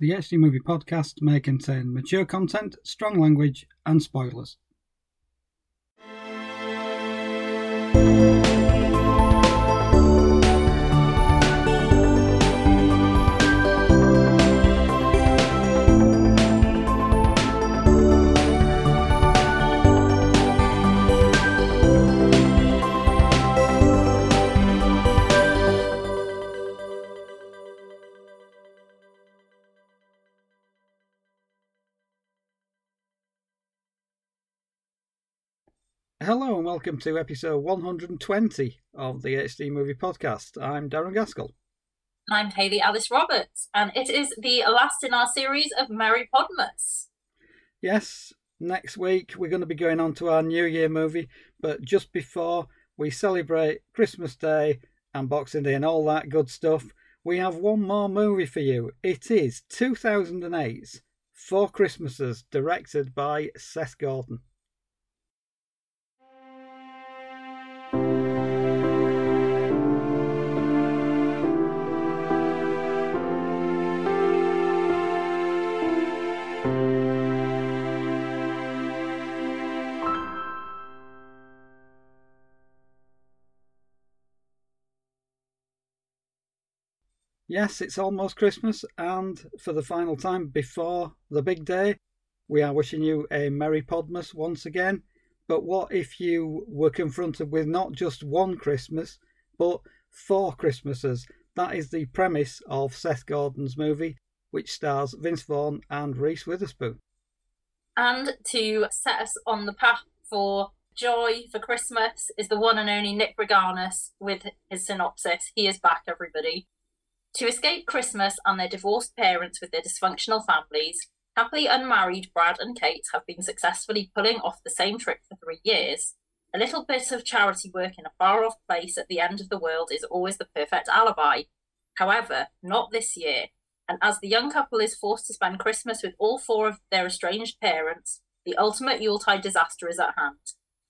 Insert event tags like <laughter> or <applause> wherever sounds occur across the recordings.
The HD Movie Podcast may contain mature content, strong language, and spoilers. Hello and welcome to episode 120 of the HD Movie Podcast. I'm Darren Gaskell. I'm Hayley Alice Roberts, and it is the last in our series of Merry Podmas. Yes, next week we're going to be going on to our New Year movie, but just before we celebrate Christmas Day and Boxing Day and all that good stuff, we have one more movie for you. It is 2008's Four Christmases, directed by Seth Gordon. Yes, it's almost Christmas, and for the final time before the big day, we are wishing you a Merry Podmas once again. But what if you were confronted with not just one Christmas, but four Christmases? That is the premise of Seth Gordon's movie, which stars Vince Vaughn and Reese Witherspoon. And to set us on the path for joy for Christmas is the one and only Nick Reganis with his synopsis. He is back, everybody. To escape Christmas and their divorced parents with their dysfunctional families, happily unmarried Brad and Kate have been successfully pulling off the same trick for three years. A little bit of charity work in a far off place at the end of the world is always the perfect alibi. However, not this year, and as the young couple is forced to spend Christmas with all four of their estranged parents, the ultimate Yuletide disaster is at hand.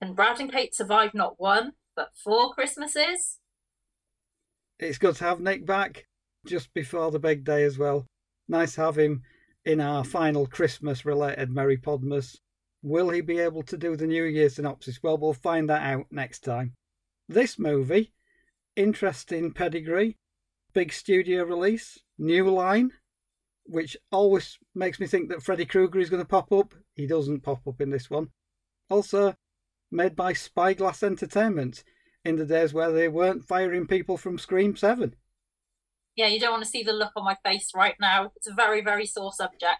Can Brad and Kate survive not one, but four Christmases? It's good to have Nick back just before the big day as well. Nice have him in our final Christmas related Merry Podmas. Will he be able to do the New Year synopsis? Well, we'll find that out next time. This movie, interesting pedigree, big studio release, new line, which always makes me think that Freddy Krueger is going to pop up. He doesn't pop up in this one. Also, made by Spyglass Entertainment in the days where they weren't firing people from Scream 7 yeah, you don't want to see the look on my face right now. It's a very, very sore subject.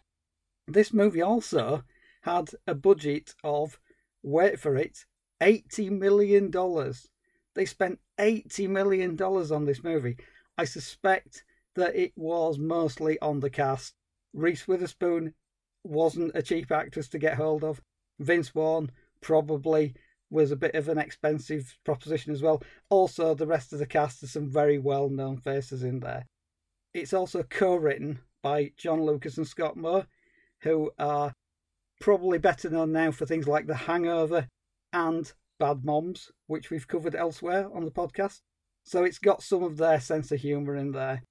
This movie also had a budget of, wait for it, $80 million. They spent $80 million on this movie. I suspect that it was mostly on the cast. Reese Witherspoon wasn't a cheap actress to get hold of. Vince Vaughn probably was a bit of an expensive proposition as well. Also, the rest of the cast has some very well known faces in there. It's also co written by Jon Lucas and Scott Moore, who are probably better known now for things like The Hangover and Bad Moms, which we've covered elsewhere on the podcast. So it's got some of their sense of humour in there.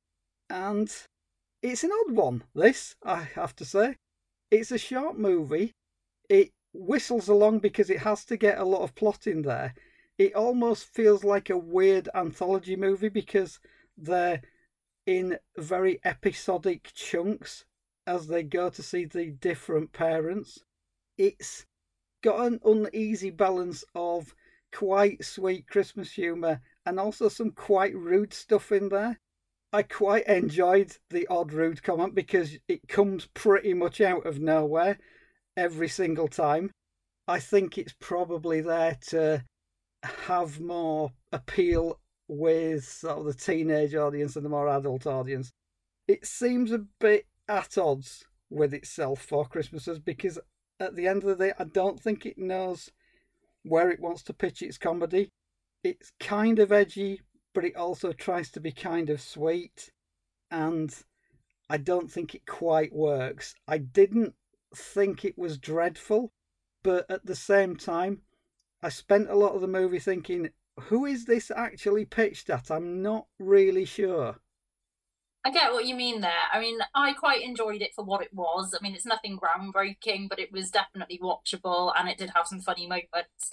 And it's an odd one, this, I have to say. It's a short movie. It whistles along because it has to get a lot of plot in there. It almost feels like a weird anthology movie because they're in very episodic chunks as they go to see the different parents. It's got an uneasy balance of quite sweet Christmas humour and also some quite rude stuff in there. I quite enjoyed the odd rude comment because it comes pretty much out of nowhere every single time. I think it's probably there to have more appeal with sort of the teenage audience and the more adult audience. It seems a bit at odds with itself for Christmases because at the end of the day, I don't think it knows where it wants to pitch its comedy. It's kind of edgy, but it also tries to be kind of sweet, and I don't think it quite works. I didn't think it was dreadful, but at the same time, I spent a lot of the movie thinking, who is this actually pitched at? I'm not really sure. I get what you mean there. I mean, I quite enjoyed it for what it was. I mean, it's nothing groundbreaking, but it was definitely watchable and it did have some funny moments.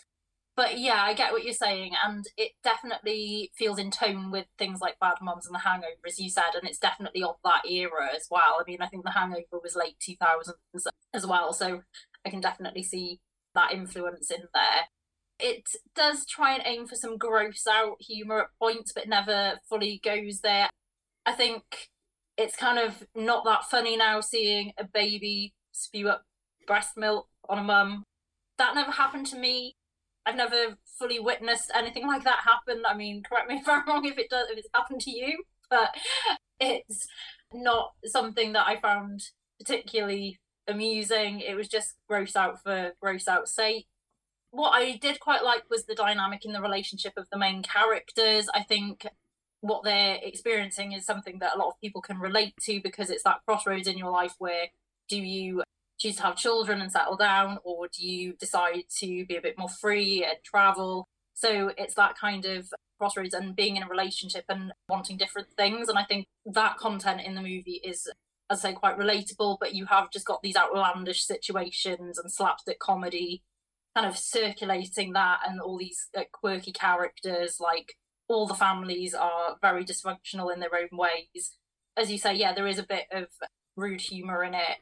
But yeah, I get what you're saying, and it definitely feels in tone with things like Bad Moms and The Hangover, as you said, and it's definitely of that era as well. I mean, I think The Hangover was late 2000s as well, so I can definitely see that influence in there. It does try and aim for some gross out humour at points, but never fully goes there. I think it's kind of not that funny now seeing a baby spew up breast milk on a mum. That never happened to me. I've never fully witnessed anything like that happen. I mean, correct me <laughs> if I'm wrong if it does if it's happened to you, but it's not something that I found particularly amusing. It was just gross out for gross out sake. What I did quite like was the dynamic in the relationship of the main characters. I think what they're experiencing is something that a lot of people can relate to because it's that crossroads in your life where do you choose to have children and settle down or do you decide to be a bit more free and travel so it's that kind of crossroads and being in a relationship and wanting different things and i think that content in the movie is as I say quite relatable but you have just got these outlandish situations and slapstick comedy kind of circulating that and all these uh, quirky characters like all the families are very dysfunctional in their own ways. As you say, yeah, there is a bit of rude humour in it,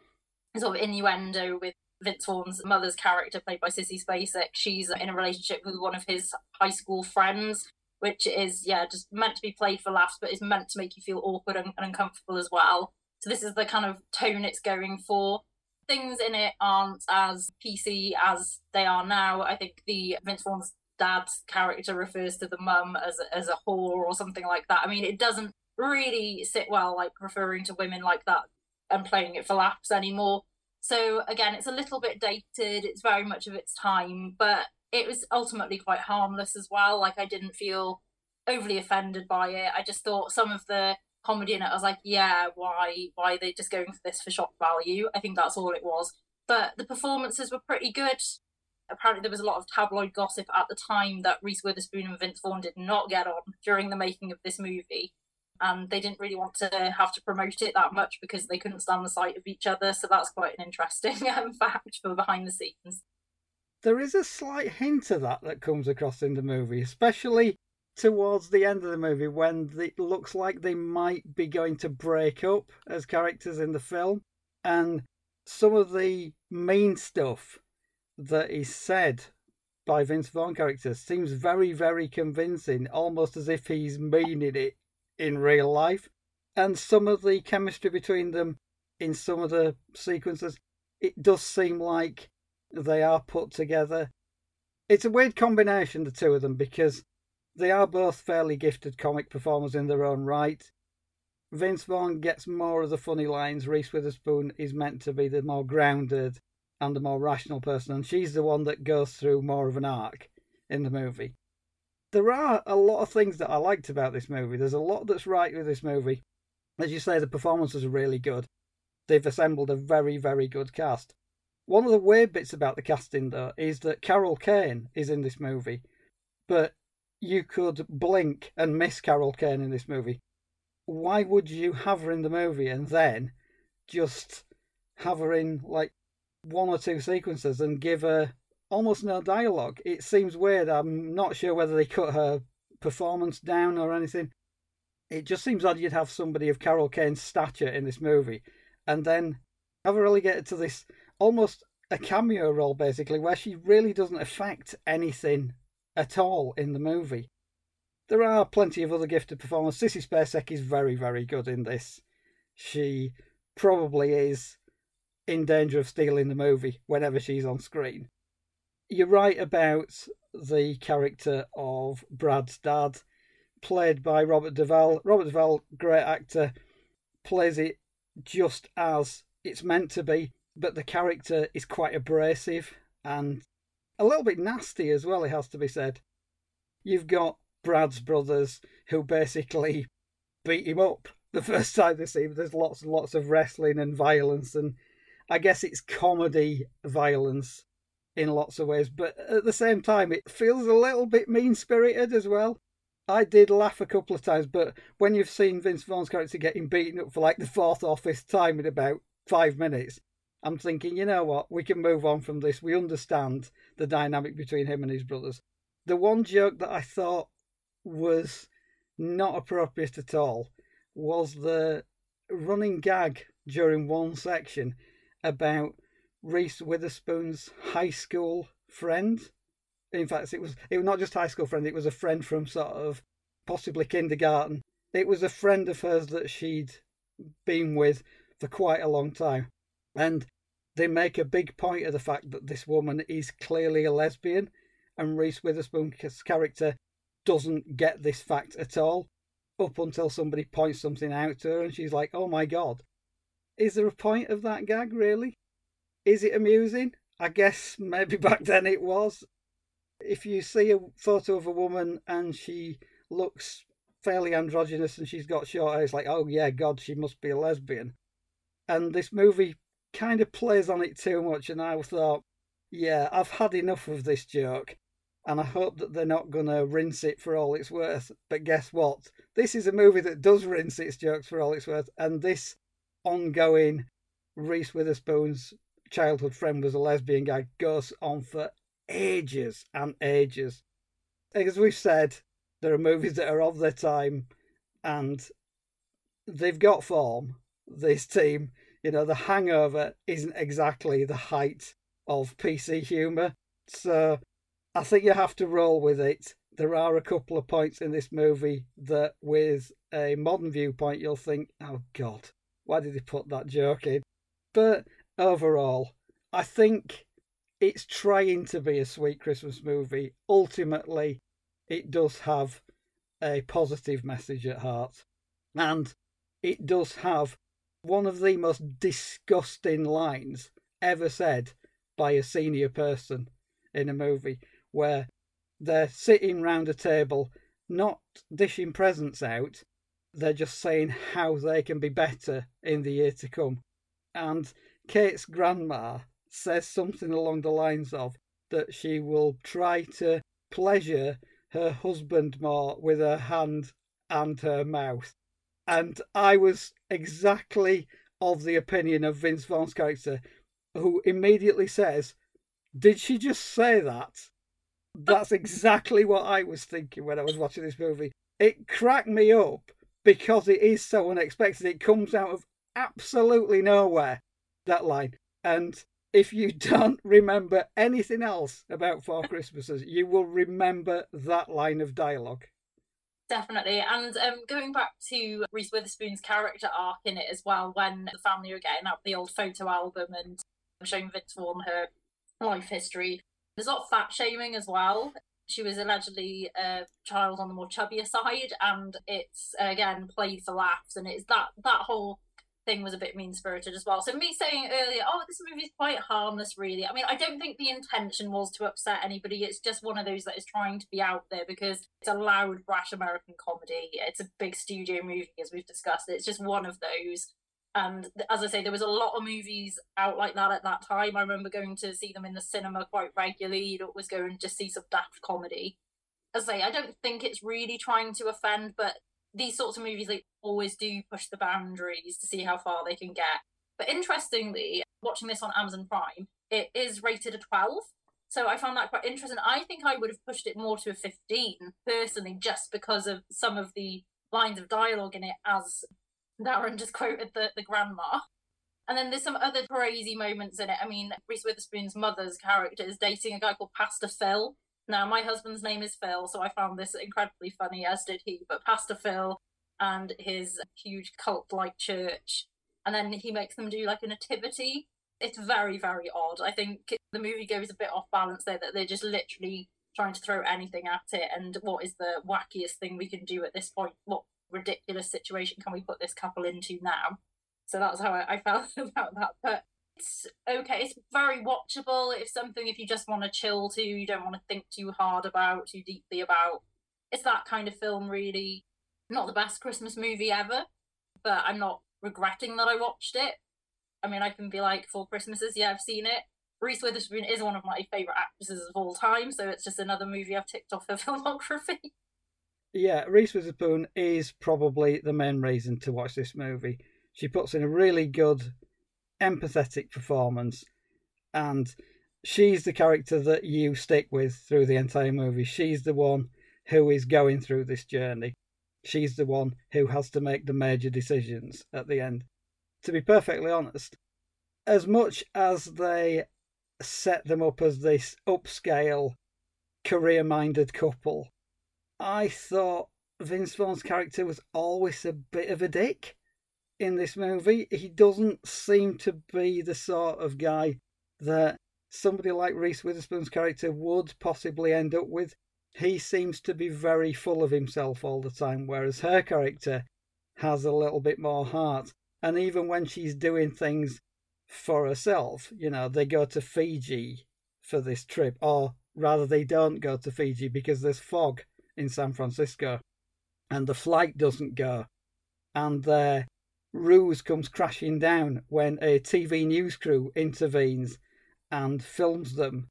sort of innuendo with Vince Vaughn's mother's character, played by Sissy Spacek. She's in a relationship with one of his high school friends, which is, yeah, just meant to be played for laughs, but is meant to make you feel awkward and, and uncomfortable as well. So this is the kind of tone it's going for. Things in it aren't as PC as they are now. I think the Vince Vaughn's dad's character refers to the mum as as a whore or something like that. I mean, it doesn't really sit well like referring to women like that and playing it for laughs anymore. So again, it's a little bit dated. It's very much of its time, but it was ultimately quite harmless as well. Like I didn't feel overly offended by it. I just thought some of the comedy in it, I was like, yeah, why why are they just going for this for shock value? I think that's all it was. But the performances were pretty good apparently there was a lot of tabloid gossip at the time that Reese Witherspoon and Vince Vaughn did not get on during the making of this movie. And they didn't really want to have to promote it that much because they couldn't stand the sight of each other. So that's quite an interesting <laughs> um, fact for behind the scenes. There is a slight hint of that that comes across in the movie, especially towards the end of the movie when it looks like they might be going to break up as characters in the film. And some of the main stuff that is said by Vince Vaughn characters seems very, very convincing, almost as if he's meaning it in real life. And some of the chemistry between them in some of the sequences, it does seem like they are put together. It's a weird combination, the two of them, because they are both fairly gifted comic performers in their own right. Vince Vaughn gets more of the funny lines. Reese Witherspoon is meant to be the more grounded, and the more rational person, and she's the one that goes through more of an arc in the movie. There are a lot of things that I liked about this movie. There's a lot that's right with this movie. As you say, the performances are really good. They've assembled a very, very good cast. One of the weird bits about the casting, though, is that Carol Kane is in this movie, but you could blink and miss Carol Kane in this movie. Why would you have her in the movie and then just have her in like one or two sequences and give her almost no dialogue. It seems weird. I'm not sure whether they cut her performance down or anything. It just seems odd you'd have somebody of Carol Kane's stature in this movie and then have her relegated to this almost a cameo role, basically, where she really doesn't affect anything at all in the movie. There are plenty of other gifted performers. Sissy Spacek is very, very good in this. She probably is in danger of stealing the movie whenever she's on screen. You're right about the character of Brad's dad, played by Robert Duvall. Robert Duvall, great actor, plays it just as it's meant to be, but the character is quite abrasive and a little bit nasty as well, it has to be said. You've got Brad's brothers who basically beat him up the first time they see him. There's lots and lots of wrestling and violence, and I guess it's comedy violence in lots of ways, but at the same time, it feels a little bit mean spirited as well. I did laugh a couple of times, but when you've seen Vince Vaughn's character getting beaten up for like the fourth or fifth time in about five minutes, I'm thinking, you know what, we can move on from this. We understand the dynamic between him and his brothers. The one joke that I thought was not appropriate at all was the running gag during one section about Reese Witherspoon's high school friend. In fact, it was it was not just high school friend; it was a friend from sort of possibly kindergarten. It was a friend of hers that she'd been with for quite a long time, and they make a big point of the fact that this woman is clearly a lesbian, and Reese Witherspoon's character doesn't get this fact at all up until somebody points something out to her, and she's like, "Oh my god." Is there a point of that gag, really? Is it amusing? I guess maybe <laughs> back then it was. If you see a photo of a woman and she looks fairly androgynous and she's got short hair, it's like, oh yeah, God, she must be a lesbian. And this movie kind of plays on it too much, and I thought, yeah, I've had enough of this joke, and I hope that they're not going to rinse it for all it's worth. But guess what? This is a movie that does rinse its jokes for all it's worth, and this ongoing Reese Witherspoon's childhood friend was a lesbian guy goes on for ages and ages. As we've said, there are movies that are of their time and they've got form, this team. You know, The Hangover isn't exactly the height of PC humour. So I think you have to roll with it. There are a couple of points in this movie that, with a modern viewpoint, you'll think, oh God, why did he put that joke in? But overall, I think it's trying to be a sweet Christmas movie. Ultimately, it does have a positive message at heart. And it does have one of the most disgusting lines ever said by a senior person in a movie, where they're sitting round a table, not dishing presents out, they're just saying how they can be better in the year to come. And Kate's grandma says something along the lines of that she will try to pleasure her husband more with her hand and her mouth. And I was exactly of the opinion of Vince Vaughn's character, who immediately says, Did she just say that? That's exactly what I was thinking when I was watching this movie. It cracked me up because it is so unexpected. It comes out of absolutely nowhere, that line. And if you <laughs> don't remember anything else about Four Christmases, you will remember that line of dialogue. Definitely. And um, going back to Reese Witherspoon's character arc in it as well, when the family are getting out the old photo album and showing Vince Vaughn her life history, there's a lot of fat shaming as well she was allegedly a child on the more chubbier side, and it's again played for laughs, and it's that that whole thing was a bit mean spirited as well. So me saying earlier, oh, this movie is quite harmless, really. I mean, I don't think the intention was to upset anybody. It's just one of those that is trying to be out there because it's a loud, brash American comedy. It's a big studio movie, as we've discussed. It's just one of those and as I say, there was a lot of movies out like that at that time. I remember going to see them in the cinema quite regularly. You know, was going to just see some daft comedy. As I say, I don't think it's really trying to offend, but these sorts of movies like always do push the boundaries to see how far they can get. But interestingly, watching this on Amazon Prime, it is rated a 12. So I found that quite interesting. I think I would have pushed it more to a 15 personally, just because of some of the lines of dialogue in it as Darren just quoted the, the grandma. And then there's some other crazy moments in it. I mean, Reese Witherspoon's mother's character is dating a guy called Pastor Phil. Now, my husband's name is Phil, so I found this incredibly funny, as did he. But Pastor Phil and his huge cult like church. And then he makes them do like a nativity. It's very, very odd. I think the movie goes a bit off balance there, that they're just literally trying to throw anything at it. And what is the wackiest thing we can do at this point? What ridiculous situation can we put this couple into now? So that's how I, I felt <laughs> about that. But it's okay. It's very watchable. It's something if you just want to chill to, you don't want to think too hard about, too deeply about. It's that kind of film, really. Not the best Christmas movie ever, but I'm not regretting that I watched it. I mean, I can be like, Four Christmases, yeah, I've seen it. Reese Witherspoon is one of my favourite actresses of all time, so it's just another movie I've ticked off her <laughs> filmography. yeah, Reese Witherspoon is probably the main reason to watch this movie. She puts in a really good, empathetic performance, and she's the character that you stick with through the entire movie. She's the one who is going through this journey. She's the one who has to make the major decisions at the end. To be perfectly honest, as much as they set them up as this upscale, career minded couple, I thought Vince Vaughn's character was always a bit of a dick in this movie. He doesn't seem to be the sort of guy that somebody like Reese Witherspoon's character would possibly end up with. He seems to be very full of himself all the time, whereas her character has a little bit more heart. And even when she's doing things for herself, you know, they go to Fiji for this trip, or rather, they don't go to Fiji because there's fog in San Francisco, and the flight doesn't go, and their ruse comes crashing down when a TV news crew intervenes and films them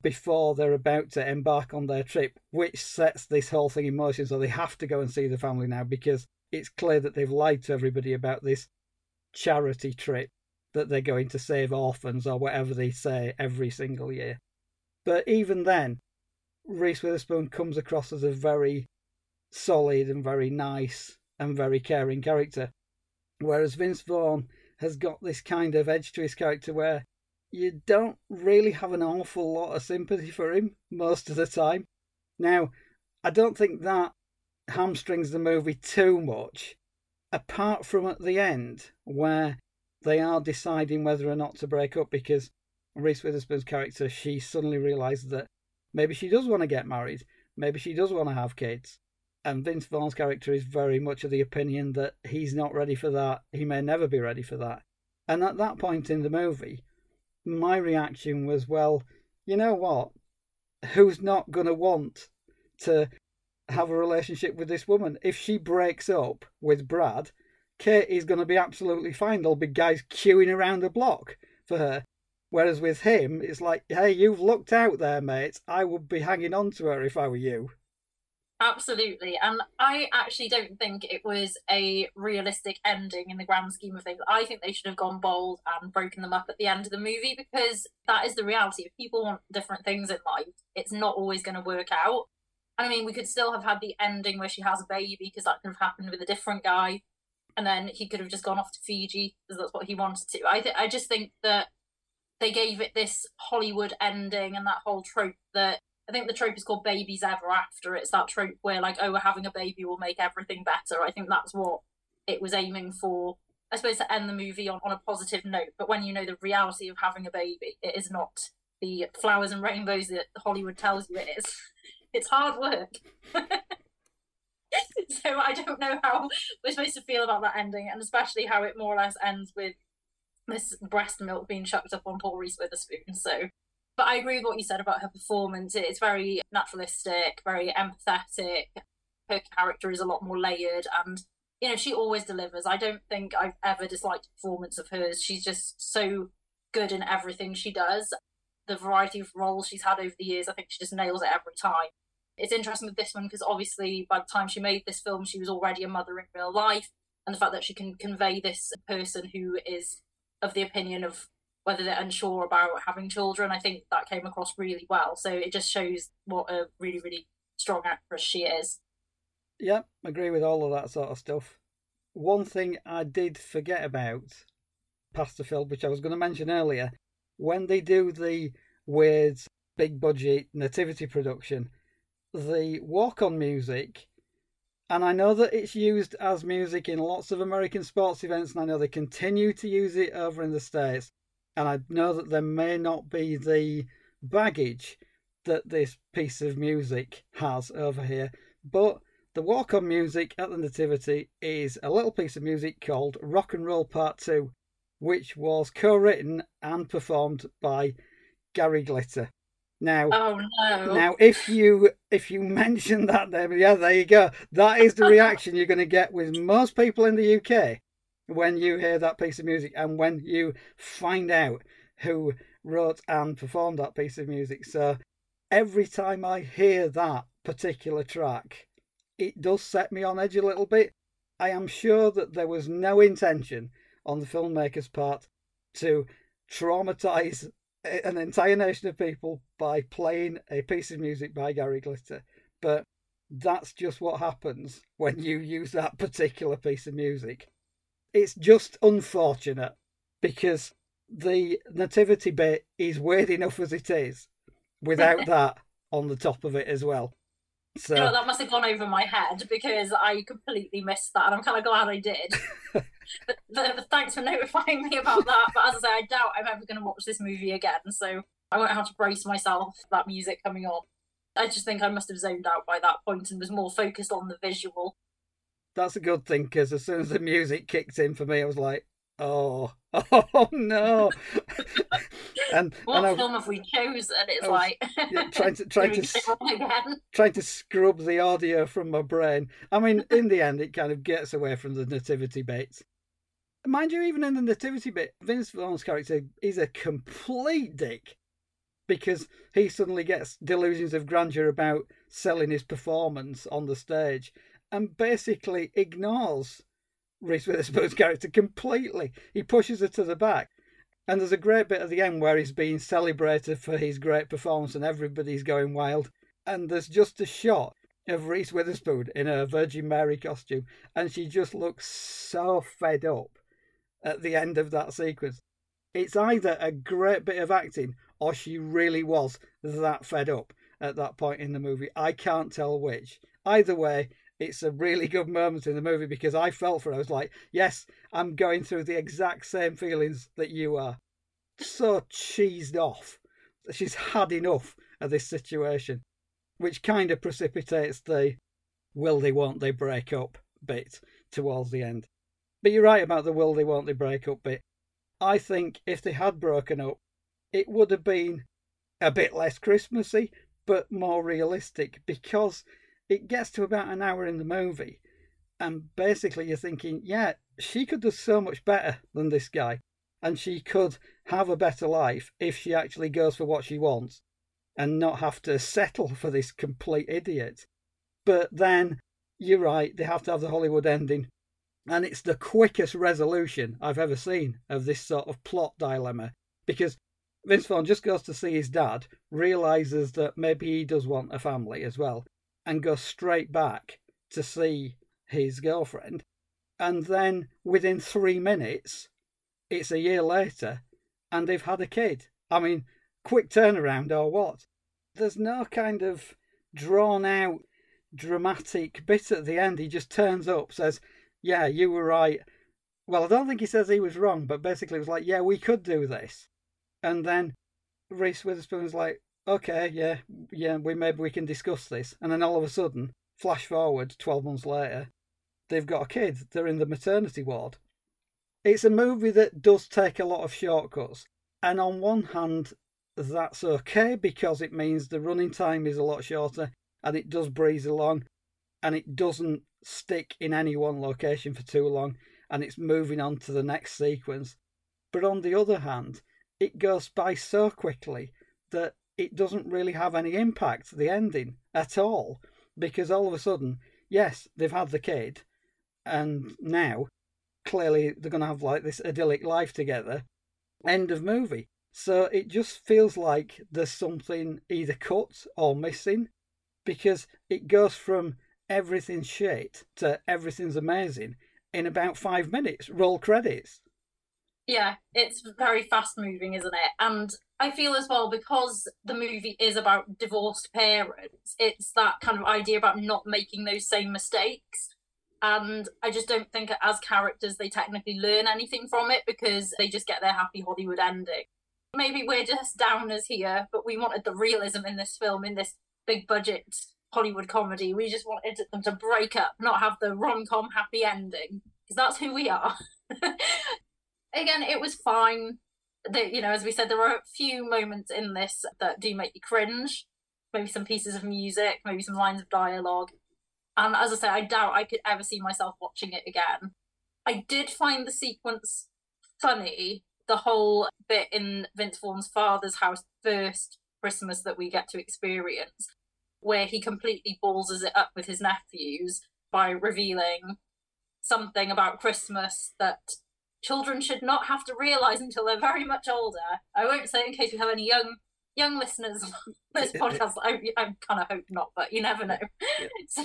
before they're about to embark on their trip, which sets this whole thing in motion. So they have to go and see the family now because it's clear that they've lied to everybody about this charity trip that they're going to save orphans or whatever they say every single year. But even then, Reese Witherspoon comes across as a very solid and very nice and very caring character. Whereas Vince Vaughn has got this kind of edge to his character where you don't really have an awful lot of sympathy for him most of the time. Now, I don't think that hamstrings the movie too much, apart from at the end where they are deciding whether or not to break up because Reese Witherspoon's character, she suddenly realizes that Maybe she does want to get married. Maybe she does want to have kids. And Vince Vaughn's character is very much of the opinion that he's not ready for that. He may never be ready for that. And at that point in the movie, my reaction was, well, you know what? Who's not going to want to have a relationship with this woman? If she breaks up with Brad, Kate is going to be absolutely fine. There'll be guys queuing around the block for her. Whereas with him, it's like, hey, you've looked out there, mate. I would be hanging on to her if I were you. Absolutely. And I actually don't think it was a realistic ending in the grand scheme of things. I think they should have gone bold and broken them up at the end of the movie because that is the reality. If people want different things in life, it's not always going to work out. And I mean, we could still have had the ending where she has a baby because that could have happened with a different guy. And then he could have just gone off to Fiji because that's what he wanted to. I, th- I just think that they gave it this Hollywood ending and that whole trope that I think the trope is called babies ever after. It's that trope where like, oh, we're having a baby will make everything better. I think that's what it was aiming for. I suppose to end the movie on, on a positive note, but when you know the reality of having a baby, it is not the flowers and rainbows that Hollywood tells you it is. <laughs> It's hard work. <laughs> so I don't know how we're supposed to feel about that ending, and especially how it more or less ends with this breast milk being chucked up on Paul Reese Witherspoon. So, but I agree with what you said about her performance. It's very naturalistic, very empathetic. Her character is a lot more layered, and you know she always delivers. I don't think I've ever disliked a performance of hers. She's just so good in everything she does. The variety of roles she's had over the years, I think she just nails it every time. It's interesting with this one because obviously by the time she made this film, she was already a mother in real life, and the fact that she can convey this person who is of the opinion of whether they're unsure about having children. I think that came across really well. So it just shows what a really, really strong actress she is. Yep, agree with all of that sort of stuff. One thing I did forget about past which I was going to mention earlier, when they do the weird big budget nativity production, the walk on music and I know that it's used as music in lots of American sports events, and I know they continue to use it over in the States. And I know that there may not be the baggage that this piece of music has over here, but the walk on music at the Nativity is a little piece of music called Rock and Roll Part 2, which was co written and performed by Gary Glitter. Now, oh no! Now, if you if you mention that, there, yeah, there you go. That is the reaction you're going to get with most people in the UK when you hear that piece of music and when you find out who wrote and performed that piece of music. So, every time I hear that particular track, it does set me on edge a little bit. I am sure that there was no intention on the filmmaker's part to traumatize an entire nation of people by playing a piece of music by Gary Glitter. But that's just what happens when you use that particular piece of music. It's just unfortunate because the nativity bit is weird enough as it is without <laughs> that on the top of it as well. So you know, that must have gone over my head because I completely missed that, and I'm kind of glad I did. <laughs> but, but, thanks for notifying me about that. But as I say, I doubt I'm ever going to watch this movie again, so I won't have to brace myself for that music coming on. I just think I must have zoned out by that point and was more focused on the visual. That's a good thing because as soon as the music kicked in for me, I was like, "Oh, <laughs> oh no!" <laughs> and what and film have we chosen? It's like yeah, <laughs> trying to trying to trying to scrub the audio from my brain. I mean, in the end, it kind of gets away from the nativity bits. Mind you, even in the nativity bit, Vince Vaughn's character is a complete dick because he suddenly gets delusions of grandeur about selling his performance on the stage and basically ignores Reese Witherspoon's <laughs> character completely. He pushes her to the back and there's a great bit at the end where he's being celebrated for his great performance and everybody's going wild. And there's just a shot of Reese Witherspoon in her Virgin Mary costume, and she just looks so fed up at the end of that sequence. It's either a great bit of acting or she really was that fed up at that point in the movie. I can't tell which. Either way, it's a really good moment in the movie because I felt for her. I was like, yes, I'm going through the exact same feelings that you are. So cheesed off. She's had enough of this situation, which kind of precipitates the will they, won't they break up bit towards the end. But you're right about the will they, won't they break up bit. I think if they had broken up, it would have been a bit less Christmassy, but more realistic because it gets to about an hour in the movie, and basically you're thinking, yeah, she could do so much better than this guy, and she could have a better life if she actually goes for what she wants and not have to settle for this complete idiot. But then you're right, they have to have the Hollywood ending. And it's the quickest resolution I've ever seen of this sort of plot dilemma. Because Vince Vaughn just goes to see his dad, realizes that maybe he does want a family as well, and goes straight back to see his girlfriend. And then within three minutes, it's a year later, and they've had a kid. I mean, quick turnaround or what? There's no kind of drawn out dramatic bit at the end. He just turns up, says, Yeah, you were right. Well, I don't think he says he was wrong, but basically it was like, Yeah, we could do this. And then Reese Witherspoon's like, okay, yeah, yeah, we maybe we can discuss this. And then all of a sudden, flash forward 12 months later, they've got a kid. They're in the maternity ward. It's a movie that does take a lot of shortcuts. And on one hand, that's okay because it means the running time is a lot shorter and it does breeze along and it doesn't stick in any one location for too long and it's moving on to the next sequence. But on the other hand, it goes by so quickly that it doesn't really have any impact, the ending, at all. Because all of a sudden, yes, they've had the kid, and now clearly they're going to have like this idyllic life together. End of movie. So it just feels like there's something either cut or missing because it goes from everything's shit to everything's amazing in about five minutes. Roll credits. Yeah, it's very fast moving, isn't it? And I feel as well because the movie is about divorced parents, it's that kind of idea about not making those same mistakes. And I just don't think as characters they technically learn anything from it because they just get their happy Hollywood ending. Maybe we're just downers here, but we wanted the realism in this film, in this big budget Hollywood comedy. We just wanted them to break up, not have the rom com happy ending, because that's who we are. <laughs> again, it was fine. That you know, as we said, there were a few moments in this that do make you cringe. Maybe some pieces of music, maybe some lines of dialogue. And as I say, I doubt I could ever see myself watching it again. I did find the sequence funny, the whole bit in Vince Vaughn's father's house, first Christmas that we get to experience. where he completely ballses it up with his nephews by revealing something about Christmas that children should not have to realize until they're very much older. I won't say in case we have any young young listeners <laughs> on this <laughs> podcast. I, I kind of hope not, but you never know. <laughs> so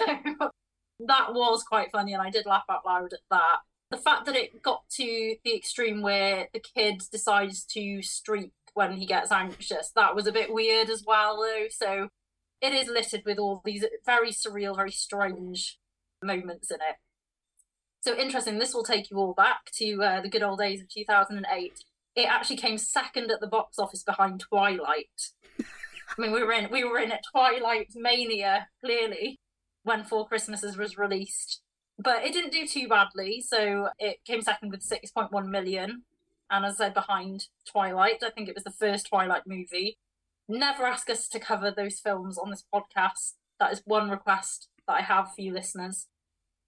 that was quite funny, and I did laugh out loud at that. The fact that it got to the extreme where the kid decides to streak when he gets anxious, that was a bit weird as well, though. So it is littered with all these very surreal, very strange moments in it. So interesting. This will take you all back to uh, the good old days of 2008. It actually came second at the box office behind Twilight. I mean, we were in we were in a Twilight mania clearly when Four Christmases was released, but it didn't do too badly. So it came second with 6.1 million, and as I said, behind Twilight. I think it was the first Twilight movie. Never ask us to cover those films on this podcast. That is one request that I have for you listeners.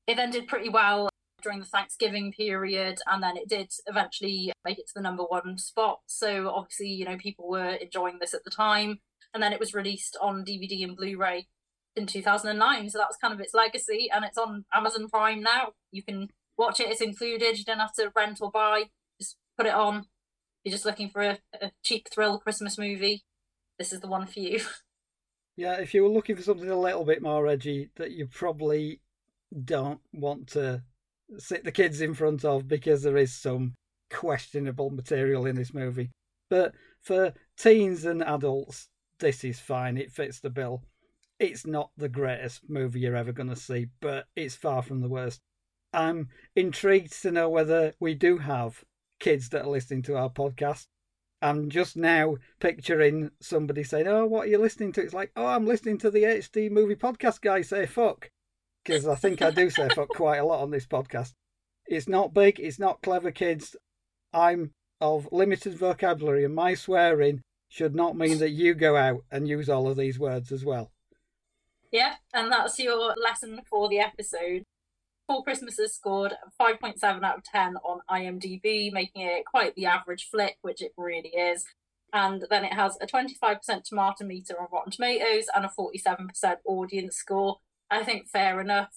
It then did pretty well during the Thanksgiving period, and then it did eventually make it to the number one spot. So obviously, you know, people were enjoying this at the time, and then it was released on DVD and Blu-ray in 2009. So that was kind of its legacy, and it's on Amazon Prime now. You can watch it; it's included. You don't have to rent or buy; just put it on. You're just looking for a, a cheap thrill Christmas movie. This is the one for you. <laughs> Yeah, if you were looking for something a little bit more edgy that you probably don't want to sit the kids in front of because there is some questionable material in this movie. But for teens and adults, this is fine. It fits the bill. It's not the greatest movie you're ever going to see, but it's far from the worst. I'm intrigued to know whether we do have kids that are listening to our podcast. I'm just now picturing somebody saying, Oh, what are you listening to? It's like, Oh, I'm listening to the HD movie podcast guy say fuck because I think I do say fuck quite a lot on this podcast. It's not big, it's not clever, kids. I'm of limited vocabulary, and my swearing should not mean that you go out and use all of these words as well. Yeah, and that's your lesson for the episode. Four Christmases scored 5.7 out of 10 on IMDb, making it quite the average flick, which it really is. And then it has a 25% tomato meter on Rotten Tomatoes and a 47% audience score, I think fair enough.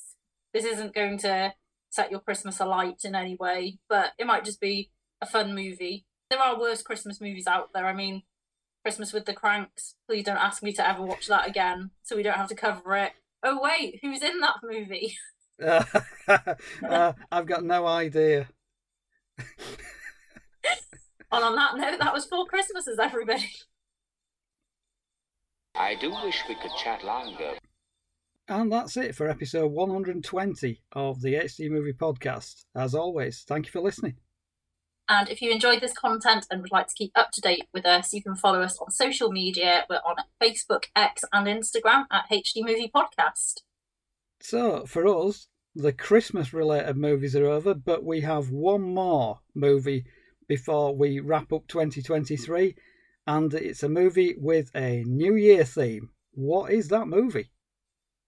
This isn't going to set your Christmas alight in any way, but it might just be a fun movie. There are worse Christmas movies out there. I mean, Christmas with the Cranks. Please don't ask me to ever watch that again, so we don't have to cover it. Oh wait, who's in that movie? Uh, <laughs> <laughs> uh, I've got no idea. and on that note, that was four Christmases, everybody. I do wish we could chat longer. And that's it for episode 120 of the HD Movie Podcast. As always, thank you for listening. And if you enjoyed this content and would like to keep up to date with us, you can follow us on social media. We're on Facebook, X, and Instagram at HD Movie Podcast. So, for us, the Christmas related movies are over, but we have one more movie before we wrap up 2023, and it's a movie with a New Year theme. What is that movie?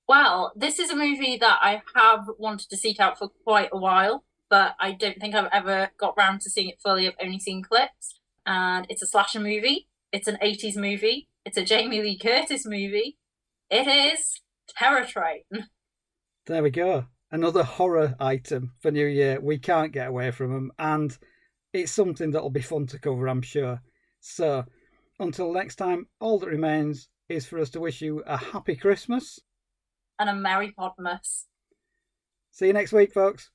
Well, this is a movie that I have wanted to seek out for quite a while, but I don't think I've ever got round to seeing it fully. I've only seen clips. And it's a slasher movie. It's an 80s movie. It's a Jamie Lee Curtis movie. It is Terror Train. There we go. Another horror item for New Year. We can't get away from them. And it's something that'll be fun to cover, I'm sure. So, until next time, all that remains is for us to wish you a happy Christmas and a Merry Podmas. See you next week, folks.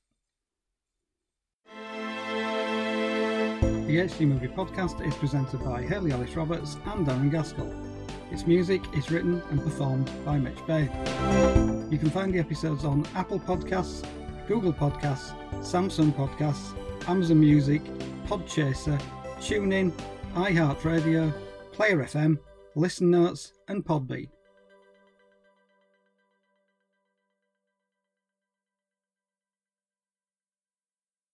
The HD Movie Podcast is presented by Hayley Alice Roberts and Darren Gaskell. Its music is written and performed by Mitch Bain. You can find the episodes on Apple Podcasts, Google Podcasts, Samsung Podcasts, Amazon Music, Podchaser, TuneIn, iHeartRadio, Player FM, Listen Notes, and Podbean.